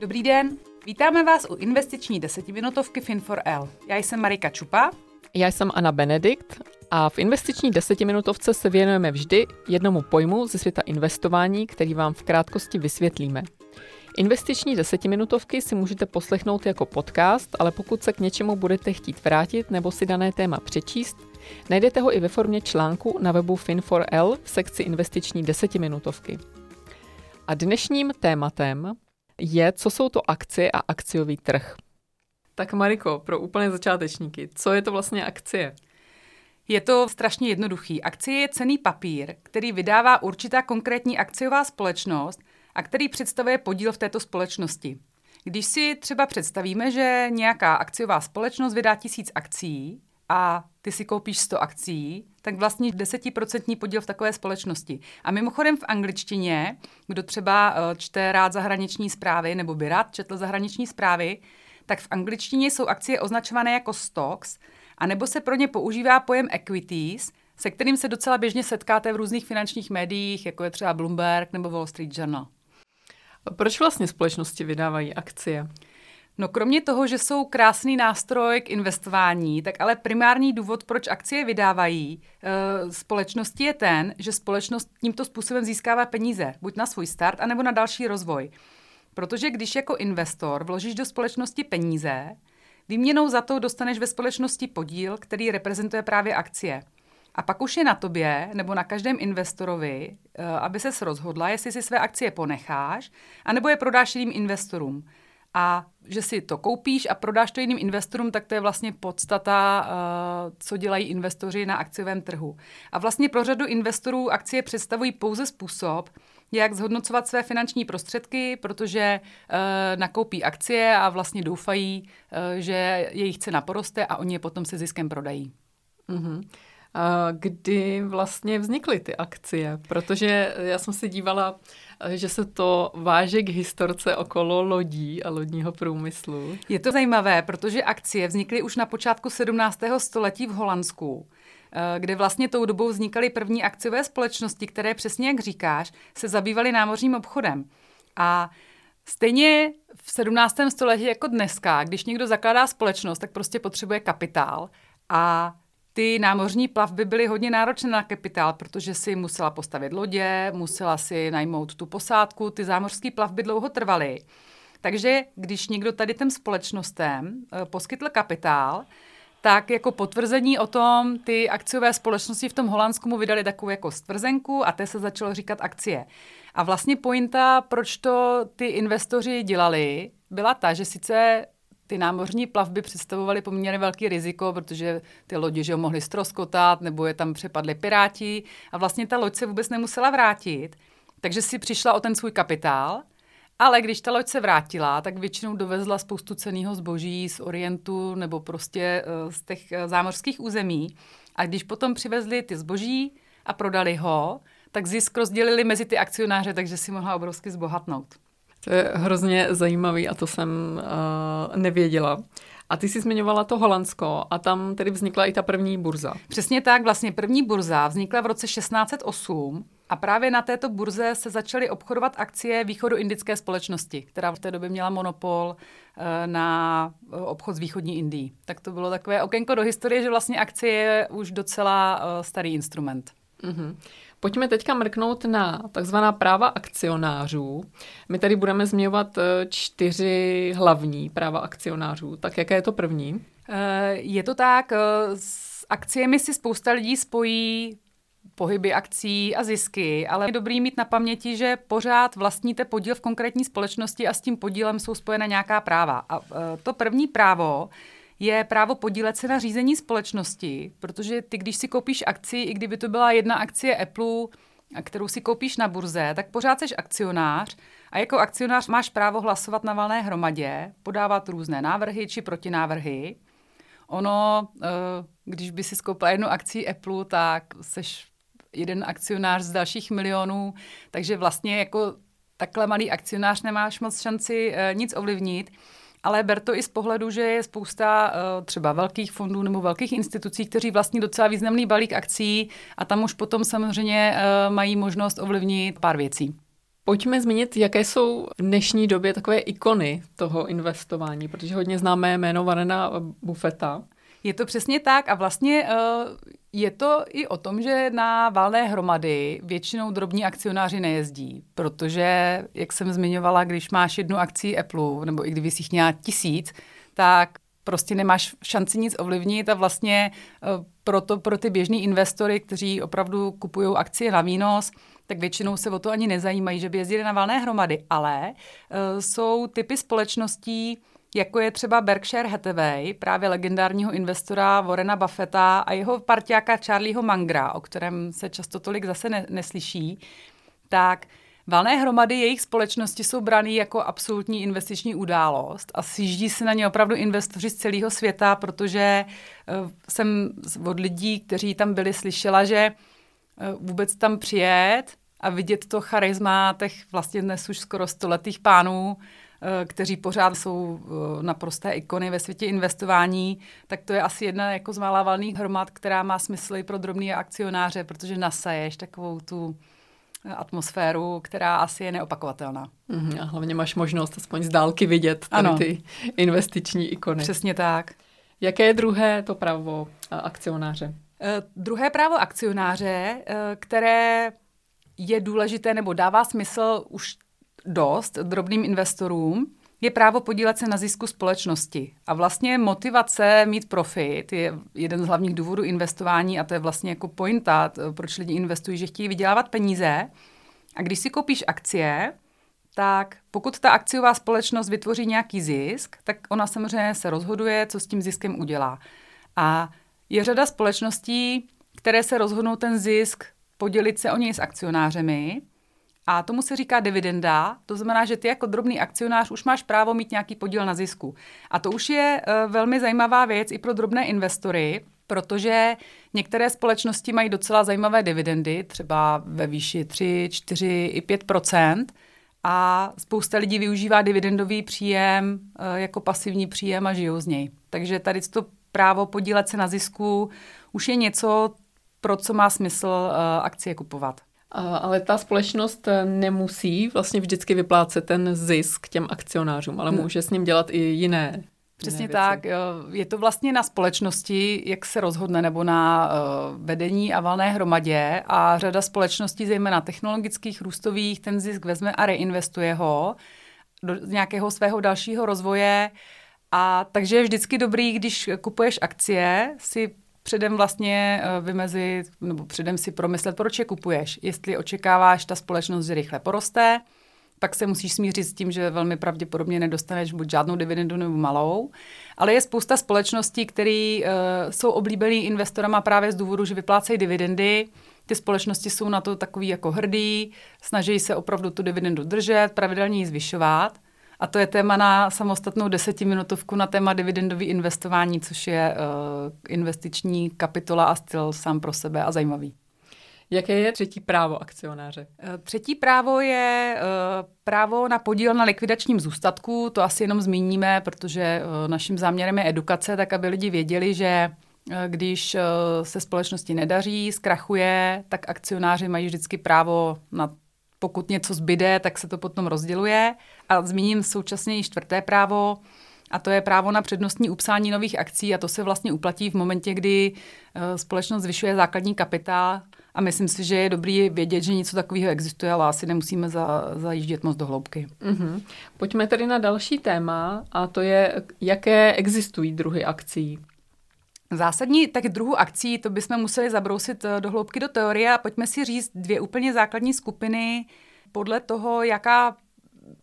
Dobrý den, vítáme vás u investiční desetiminutovky Fin4L. Já jsem Marika Čupa. Já jsem Anna Benedikt a v investiční desetiminutovce se věnujeme vždy jednomu pojmu ze světa investování, který vám v krátkosti vysvětlíme. Investiční desetiminutovky si můžete poslechnout jako podcast, ale pokud se k něčemu budete chtít vrátit nebo si dané téma přečíst, najdete ho i ve formě článku na webu Fin4L v sekci investiční desetiminutovky. A dnešním tématem je, co jsou to akcie a akciový trh. Tak Mariko, pro úplně začátečníky, co je to vlastně akcie? Je to strašně jednoduchý. Akcie je cený papír, který vydává určitá konkrétní akciová společnost a který představuje podíl v této společnosti. Když si třeba představíme, že nějaká akciová společnost vydá tisíc akcí a ty si koupíš 100 akcí, tak vlastně 10% podíl v takové společnosti. A mimochodem v angličtině, kdo třeba eh, čte rád zahraniční zprávy nebo by rád četl zahraniční zprávy, tak v angličtině jsou akcie označované jako stocks, anebo se pro ně používá pojem equities, se kterým se docela běžně setkáte v různých finančních médiích, jako je třeba Bloomberg nebo Wall Street Journal. Proč vlastně společnosti vydávají akcie? No kromě toho, že jsou krásný nástroj k investování, tak ale primární důvod, proč akcie vydávají e, společnosti je ten, že společnost tímto způsobem získává peníze, buď na svůj start, anebo na další rozvoj. Protože když jako investor vložíš do společnosti peníze, výměnou za to dostaneš ve společnosti podíl, který reprezentuje právě akcie. A pak už je na tobě nebo na každém investorovi, eh, aby se rozhodla, jestli si své akcie ponecháš, anebo je prodáš jiným investorům. A že si to koupíš a prodáš to jiným investorům, tak to je vlastně podstata, eh, co dělají investoři na akciovém trhu. A vlastně pro řadu investorů akcie představují pouze způsob, jak zhodnocovat své finanční prostředky, protože uh, nakoupí akcie a vlastně doufají, uh, že jejich cena poroste a oni je potom se ziskem prodají. Mm-hmm kdy vlastně vznikly ty akcie, protože já jsem si dívala, že se to váže k historce okolo lodí a lodního průmyslu. Je to zajímavé, protože akcie vznikly už na počátku 17. století v Holandsku eh, kde vlastně tou dobou vznikaly první akciové společnosti, které přesně jak říkáš, se zabývaly námořním obchodem. A stejně v 17. století jako dneska, když někdo zakládá společnost, tak prostě potřebuje kapitál a ty námořní plavby byly hodně náročné na kapitál, protože si musela postavit lodě, musela si najmout tu posádku, ty zámořské plavby dlouho trvaly. Takže když někdo tady těm společnostem eh, poskytl kapitál, tak jako potvrzení o tom ty akciové společnosti v tom Holandsku mu vydali takovou jako stvrzenku a té se začalo říkat akcie. A vlastně pointa, proč to ty investoři dělali, byla ta, že sice ty námořní plavby představovaly poměrně velký riziko, protože ty lodi že mohly stroskotat, nebo je tam přepadli piráti a vlastně ta loď se vůbec nemusela vrátit. Takže si přišla o ten svůj kapitál, ale když ta loď se vrátila, tak většinou dovezla spoustu ceného zboží z Orientu nebo prostě eh, z těch eh, zámořských území. A když potom přivezli ty zboží a prodali ho, tak zisk rozdělili mezi ty akcionáře, takže si mohla obrovsky zbohatnout. To je hrozně zajímavý a to jsem uh, nevěděla. A ty jsi zmiňovala to Holandsko a tam tedy vznikla i ta první burza. Přesně tak, vlastně první burza vznikla v roce 1608 a právě na této burze se začaly obchodovat akcie východu indické společnosti, která v té době měla monopol eh, na obchod z východní Indii. Tak to bylo takové okénko do historie, že vlastně akcie je už docela eh, starý instrument. Mm-hmm. Pojďme teďka mrknout na takzvaná práva akcionářů. My tady budeme zmiňovat eh, čtyři hlavní práva akcionářů. Tak jaké je to první? Eh, je to tak, eh, s akciemi si spousta lidí spojí pohyby akcí a zisky, ale je dobrý mít na paměti, že pořád vlastníte podíl v konkrétní společnosti a s tím podílem jsou spojena nějaká práva. A to první právo je právo podílet se na řízení společnosti, protože ty, když si koupíš akci, i kdyby to byla jedna akcie Apple, kterou si koupíš na burze, tak pořád jsi akcionář a jako akcionář máš právo hlasovat na valné hromadě, podávat různé návrhy či protinávrhy. Ono, eh, když by si skoupila jednu akci Apple, tak jsi jeden akcionář z dalších milionů, takže vlastně jako takhle malý akcionář nemáš moc šanci eh, nic ovlivnit ale ber to i z pohledu, že je spousta uh, třeba velkých fondů nebo velkých institucí, kteří vlastní docela významný balík akcí a tam už potom samozřejmě uh, mají možnost ovlivnit pár věcí. Pojďme zmínit, jaké jsou v dnešní době takové ikony toho investování, protože hodně známe jméno Varena Buffeta. Je to přesně tak a vlastně uh, je to i o tom, že na valné hromady většinou drobní akcionáři nejezdí, protože, jak jsem zmiňovala, když máš jednu akci Apple, nebo i kdyby si jich měla tisíc, tak prostě nemáš šanci nic ovlivnit a vlastně uh, proto pro ty běžní investory, kteří opravdu kupují akcie na výnos, tak většinou se o to ani nezajímají, že by jezdili na valné hromady, ale uh, jsou typy společností, jako je třeba Berkshire Hathaway, právě legendárního investora Warrena Buffetta a jeho partiáka Charlieho Mangra, o kterém se často tolik zase ne- neslyší, tak Valné hromady jejich společnosti jsou brány jako absolutní investiční událost a sjíždí se na ně opravdu investoři z celého světa, protože uh, jsem od lidí, kteří tam byli, slyšela, že uh, vůbec tam přijet a vidět to charisma těch vlastně dnes už skoro stoletých pánů, Eh, kteří pořád jsou eh, naprosté ikony ve světě investování, tak to je asi jedna jako z mála valných hromad, která má smysl i pro drobný akcionáře, protože nasaješ takovou tu eh, atmosféru, která asi je neopakovatelná. Mm, a hlavně máš možnost aspoň z dálky vidět ano. ty investiční ikony. Přesně tak. Jaké je druhé to právo akcionáře? Uh, druhé právo akcionáře, uh, které je důležité nebo dává smysl už dost drobným investorům, je právo podílet se na zisku společnosti. A vlastně motivace mít profit je jeden z hlavních důvodů investování a to je vlastně jako pointa, proč lidi investují, že chtějí vydělávat peníze. A když si koupíš akcie, tak pokud ta akciová společnost vytvoří nějaký zisk, tak ona samozřejmě se rozhoduje, co s tím ziskem udělá. A je řada společností, které se rozhodnou ten zisk podělit se o něj s akcionářemi a tomu se říká dividenda, to znamená, že ty jako drobný akcionář už máš právo mít nějaký podíl na zisku. A to už je uh, velmi zajímavá věc i pro drobné investory, protože některé společnosti mají docela zajímavé dividendy, třeba ve výši 3, 4 i 5% a spousta lidí využívá dividendový příjem uh, jako pasivní příjem a žijou z něj. Takže tady to právo podílet se na zisku už je něco, pro co má smysl uh, akcie kupovat. Ale ta společnost eh, nemusí vlastně vždycky vyplácet ten zisk těm akcionářům, ale může s ním dělat i jiné. Přesně jiné tak. Je to vlastně na společnosti, jak se rozhodne, nebo na uh, vedení a valné hromadě. A řada společností, zejména technologických, růstových, ten zisk vezme a reinvestuje ho do nějakého svého dalšího rozvoje. A takže je vždycky dobrý, když kupuješ akcie, si předem vlastně eh, vymezit, nebo předem si promyslet, proč je kupuješ. Jestli očekáváš, ta společnost, že rychle poroste, pak se musíš smířit s tím, že velmi pravděpodobně nedostaneš buď žádnou dividendu nebo malou. Ale je spousta společností, které uh, jsou oblíbený investorama právě z důvodu, že vyplácejí dividendy. Ty společnosti jsou na to takový jako hrdý, snaží se opravdu tu dividendu držet, pravidelně ji zvyšovat. A to je téma na samostatnou desetiminutovku na téma dividendový investování, což je uh, investiční kapitola a styl sám pro sebe a zajímavý. Jaké je třetí právo akcionáře? Eh, třetí právo je uh, právo na podíl na likvidačním zůstatku. To asi jenom zmíníme, protože naším záměrem je edukace, tak aby lidi věděli, že když se společnosti nedaří, zkrachuje, tak akcionáři mají vždycky právo na pokud něco zbyde, tak se to potom rozděluje. A zmíním současně i čtvrté právo, a to je právo na přednostní upsání nových akcí a to se vlastně uplatí v momentě, kdy eh, společnost zvyšuje základní kapitál a myslím si, že je dobrý vědět, že něco takového existuje, ale asi nemusíme za, zajíždět moc do hloubky. Mm-hmm. Pojďme tedy na další téma a to je, jaké existují druhy akcí. Zásadní tak druhu akcí, to bychom museli zabrousit eh, do hloubky do teorie a pojďme si říct dvě úplně základní skupiny podle toho, jaká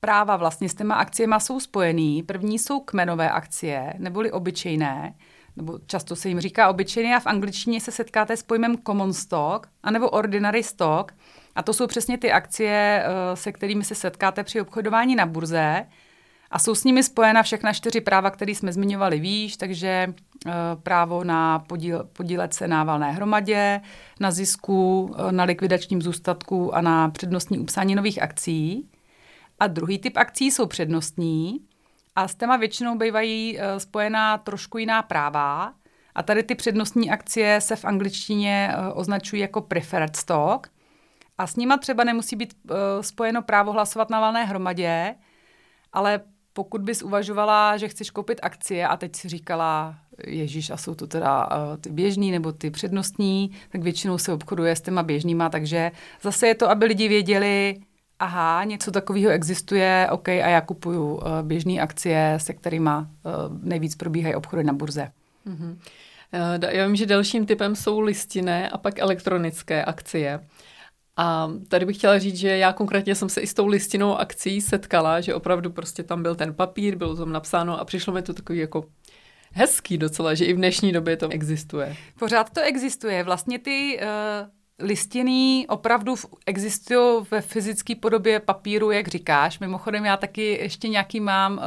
práva vlastně s těma akciemi jsou spojený. První jsou kmenové akcie, neboli obyčejné, nebo často se jim říká obyčejné a v angličtině se setkáte s pojmem common stock, anebo ordinary stock. A to jsou přesně ty akcie, eh, se kterými se setkáte při obchodování na burze. A jsou s nimi spojena všechna čtyři práva, které jsme zmiňovali výš, takže uh, právo na podíl, podílet se na valné hromadě, na zisku, uh, na likvidačním zůstatku a na přednostní upsání nových akcí. A druhý typ akcí jsou přednostní a s téma většinou bývají uh, spojená trošku jiná práva. A tady ty přednostní akcie se v angličtině označují jako preferred stock. A s nima třeba nemusí být spojeno právo hlasovat na valné hromadě, ale pokud bys uvažovala, že chceš koupit akcie a teď si říkala, Ježíš, a jsou to teda uh, ty běžný nebo ty přednostní, tak většinou se obchoduje s těma běžnýma, takže zase je to, aby lidi věděli, aha, něco takového existuje, OK, a já kupuju uh, běžné akcie, se kterými uh, nejvíc probíhají obchody na burze. Mm-hmm. Já vím, že dalším typem jsou listinné a pak elektronické akcie. A tady bych chtěla říct, že já konkrétně jsem se i s tou listinou akcí setkala, že opravdu prostě tam byl ten papír, bylo tam napsáno a přišlo mi to takový jako hezký docela, že i v dnešní době to existuje. Pořád to existuje. Vlastně ty uh, listiny opravdu existují ve fyzické podobě papíru, jak říkáš. Mimochodem já taky ještě nějaký mám, uh,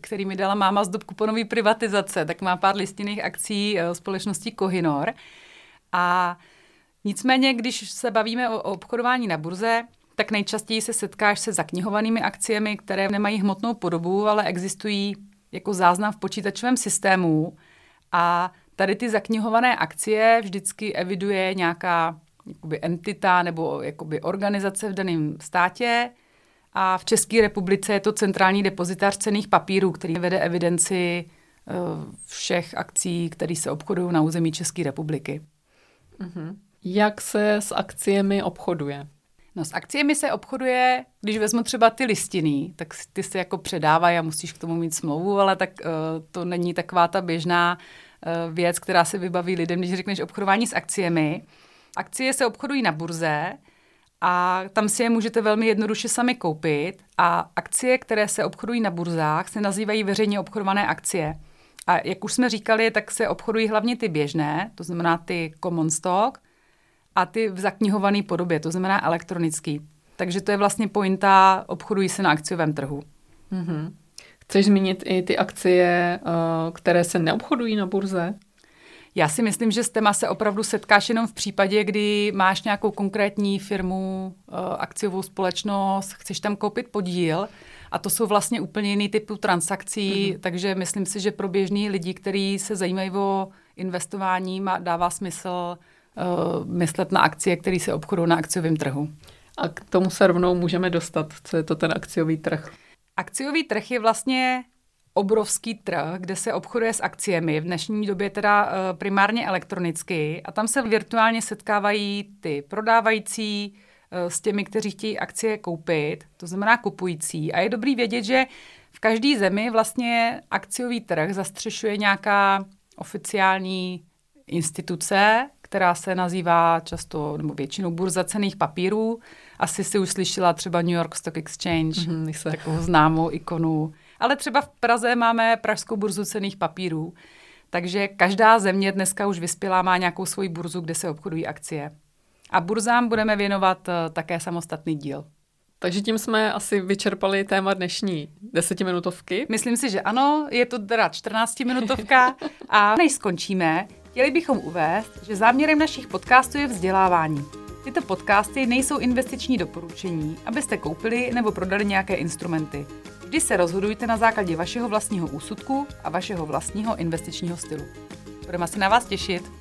který mi dala máma z dob kuponové privatizace, tak mám pár listinných akcí uh, společnosti Kohinor. A nicméně, když se bavíme o, o obchodování na burze, tak nejčastěji se setkáš se zaknihovanými akciemi, které nemají hmotnou podobu, ale existují jako záznam v počítačovém systému a tady ty zaknihované akcie vždycky eviduje nějaká jakoby entita nebo jakoby organizace v daném státě a v České republice je to centrální depozitář cených papírů, který vede evidenci eh, všech akcí, které se obchodují na území České republiky. Mm-hmm. Jak se s akciemi obchoduje? No s akciemi se obchoduje, když vezmu třeba ty listiny, tak ty se jako předávají a musíš k tomu mít smlouvu, ale tak uh, to není taková ta běžná uh, věc, která se vybaví lidem, když řekneš obchodování s akciemi. Akcie se obchodují na burze a tam si je můžete velmi jednoduše sami koupit a akcie, které se obchodují na burzách, se nazývají veřejně obchodované akcie. A jak už jsme říkali, tak se obchodují hlavně ty běžné, to znamená ty common stock, a ty v zaknihované podobě, to znamená elektronický. Takže to je vlastně pointa, obchodují se na akciovém trhu. Mm-hmm. Chceš zmínit i ty akcie, eh, které se neobchodují na burze? Já si myslím, že s téma se opravdu setkáš jenom v případě, kdy máš nějakou konkrétní firmu, eh, akciovou společnost, chceš tam koupit podíl a to jsou vlastně úplně jiný typy transakcí, mm-hmm. takže myslím si, že pro běžný lidi, kteří se zajímají o investování, má, dává smysl myslet na akcie, které se obchodují na akciovém trhu. A k tomu se rovnou můžeme dostat. Co je to ten akciový trh? Akciový trh je vlastně obrovský trh, kde se obchoduje s akciemi, v dnešní době teda uh, primárně elektronicky a tam se virtuálně setkávají ty prodávající uh, s těmi, kteří chtějí akcie koupit, to znamená kupující. A je dobrý vědět, že v každé zemi vlastně akciový trh zastřešuje nějaká oficiální instituce, která se nazývá často nebo většinou burza cených papírů. Asi si už slyšela třeba New York Stock Exchange, mm-hmm, takovou známou ikonu ale třeba v Praze máme Pražskou burzu cených papírů. Takže každá země dneska už vyspělá má nějakou svoji burzu, kde se obchodují akcie. A burzám budeme věnovat uh, také samostatný díl. Takže tím jsme asi vyčerpali téma dnešní desetiminutovky. Myslím si, že ano, je to teda 14-minutovka a než skončíme, chtěli bychom uvést, že záměrem našich podcastů je vzdělávání. Tyto podcasty nejsou investiční doporučení, abyste koupili nebo prodali nějaké instrumenty. Vždy se rozhodujte na základě vašeho vlastního úsudku a vašeho vlastního investičního stylu. Budeme se na vás těšit.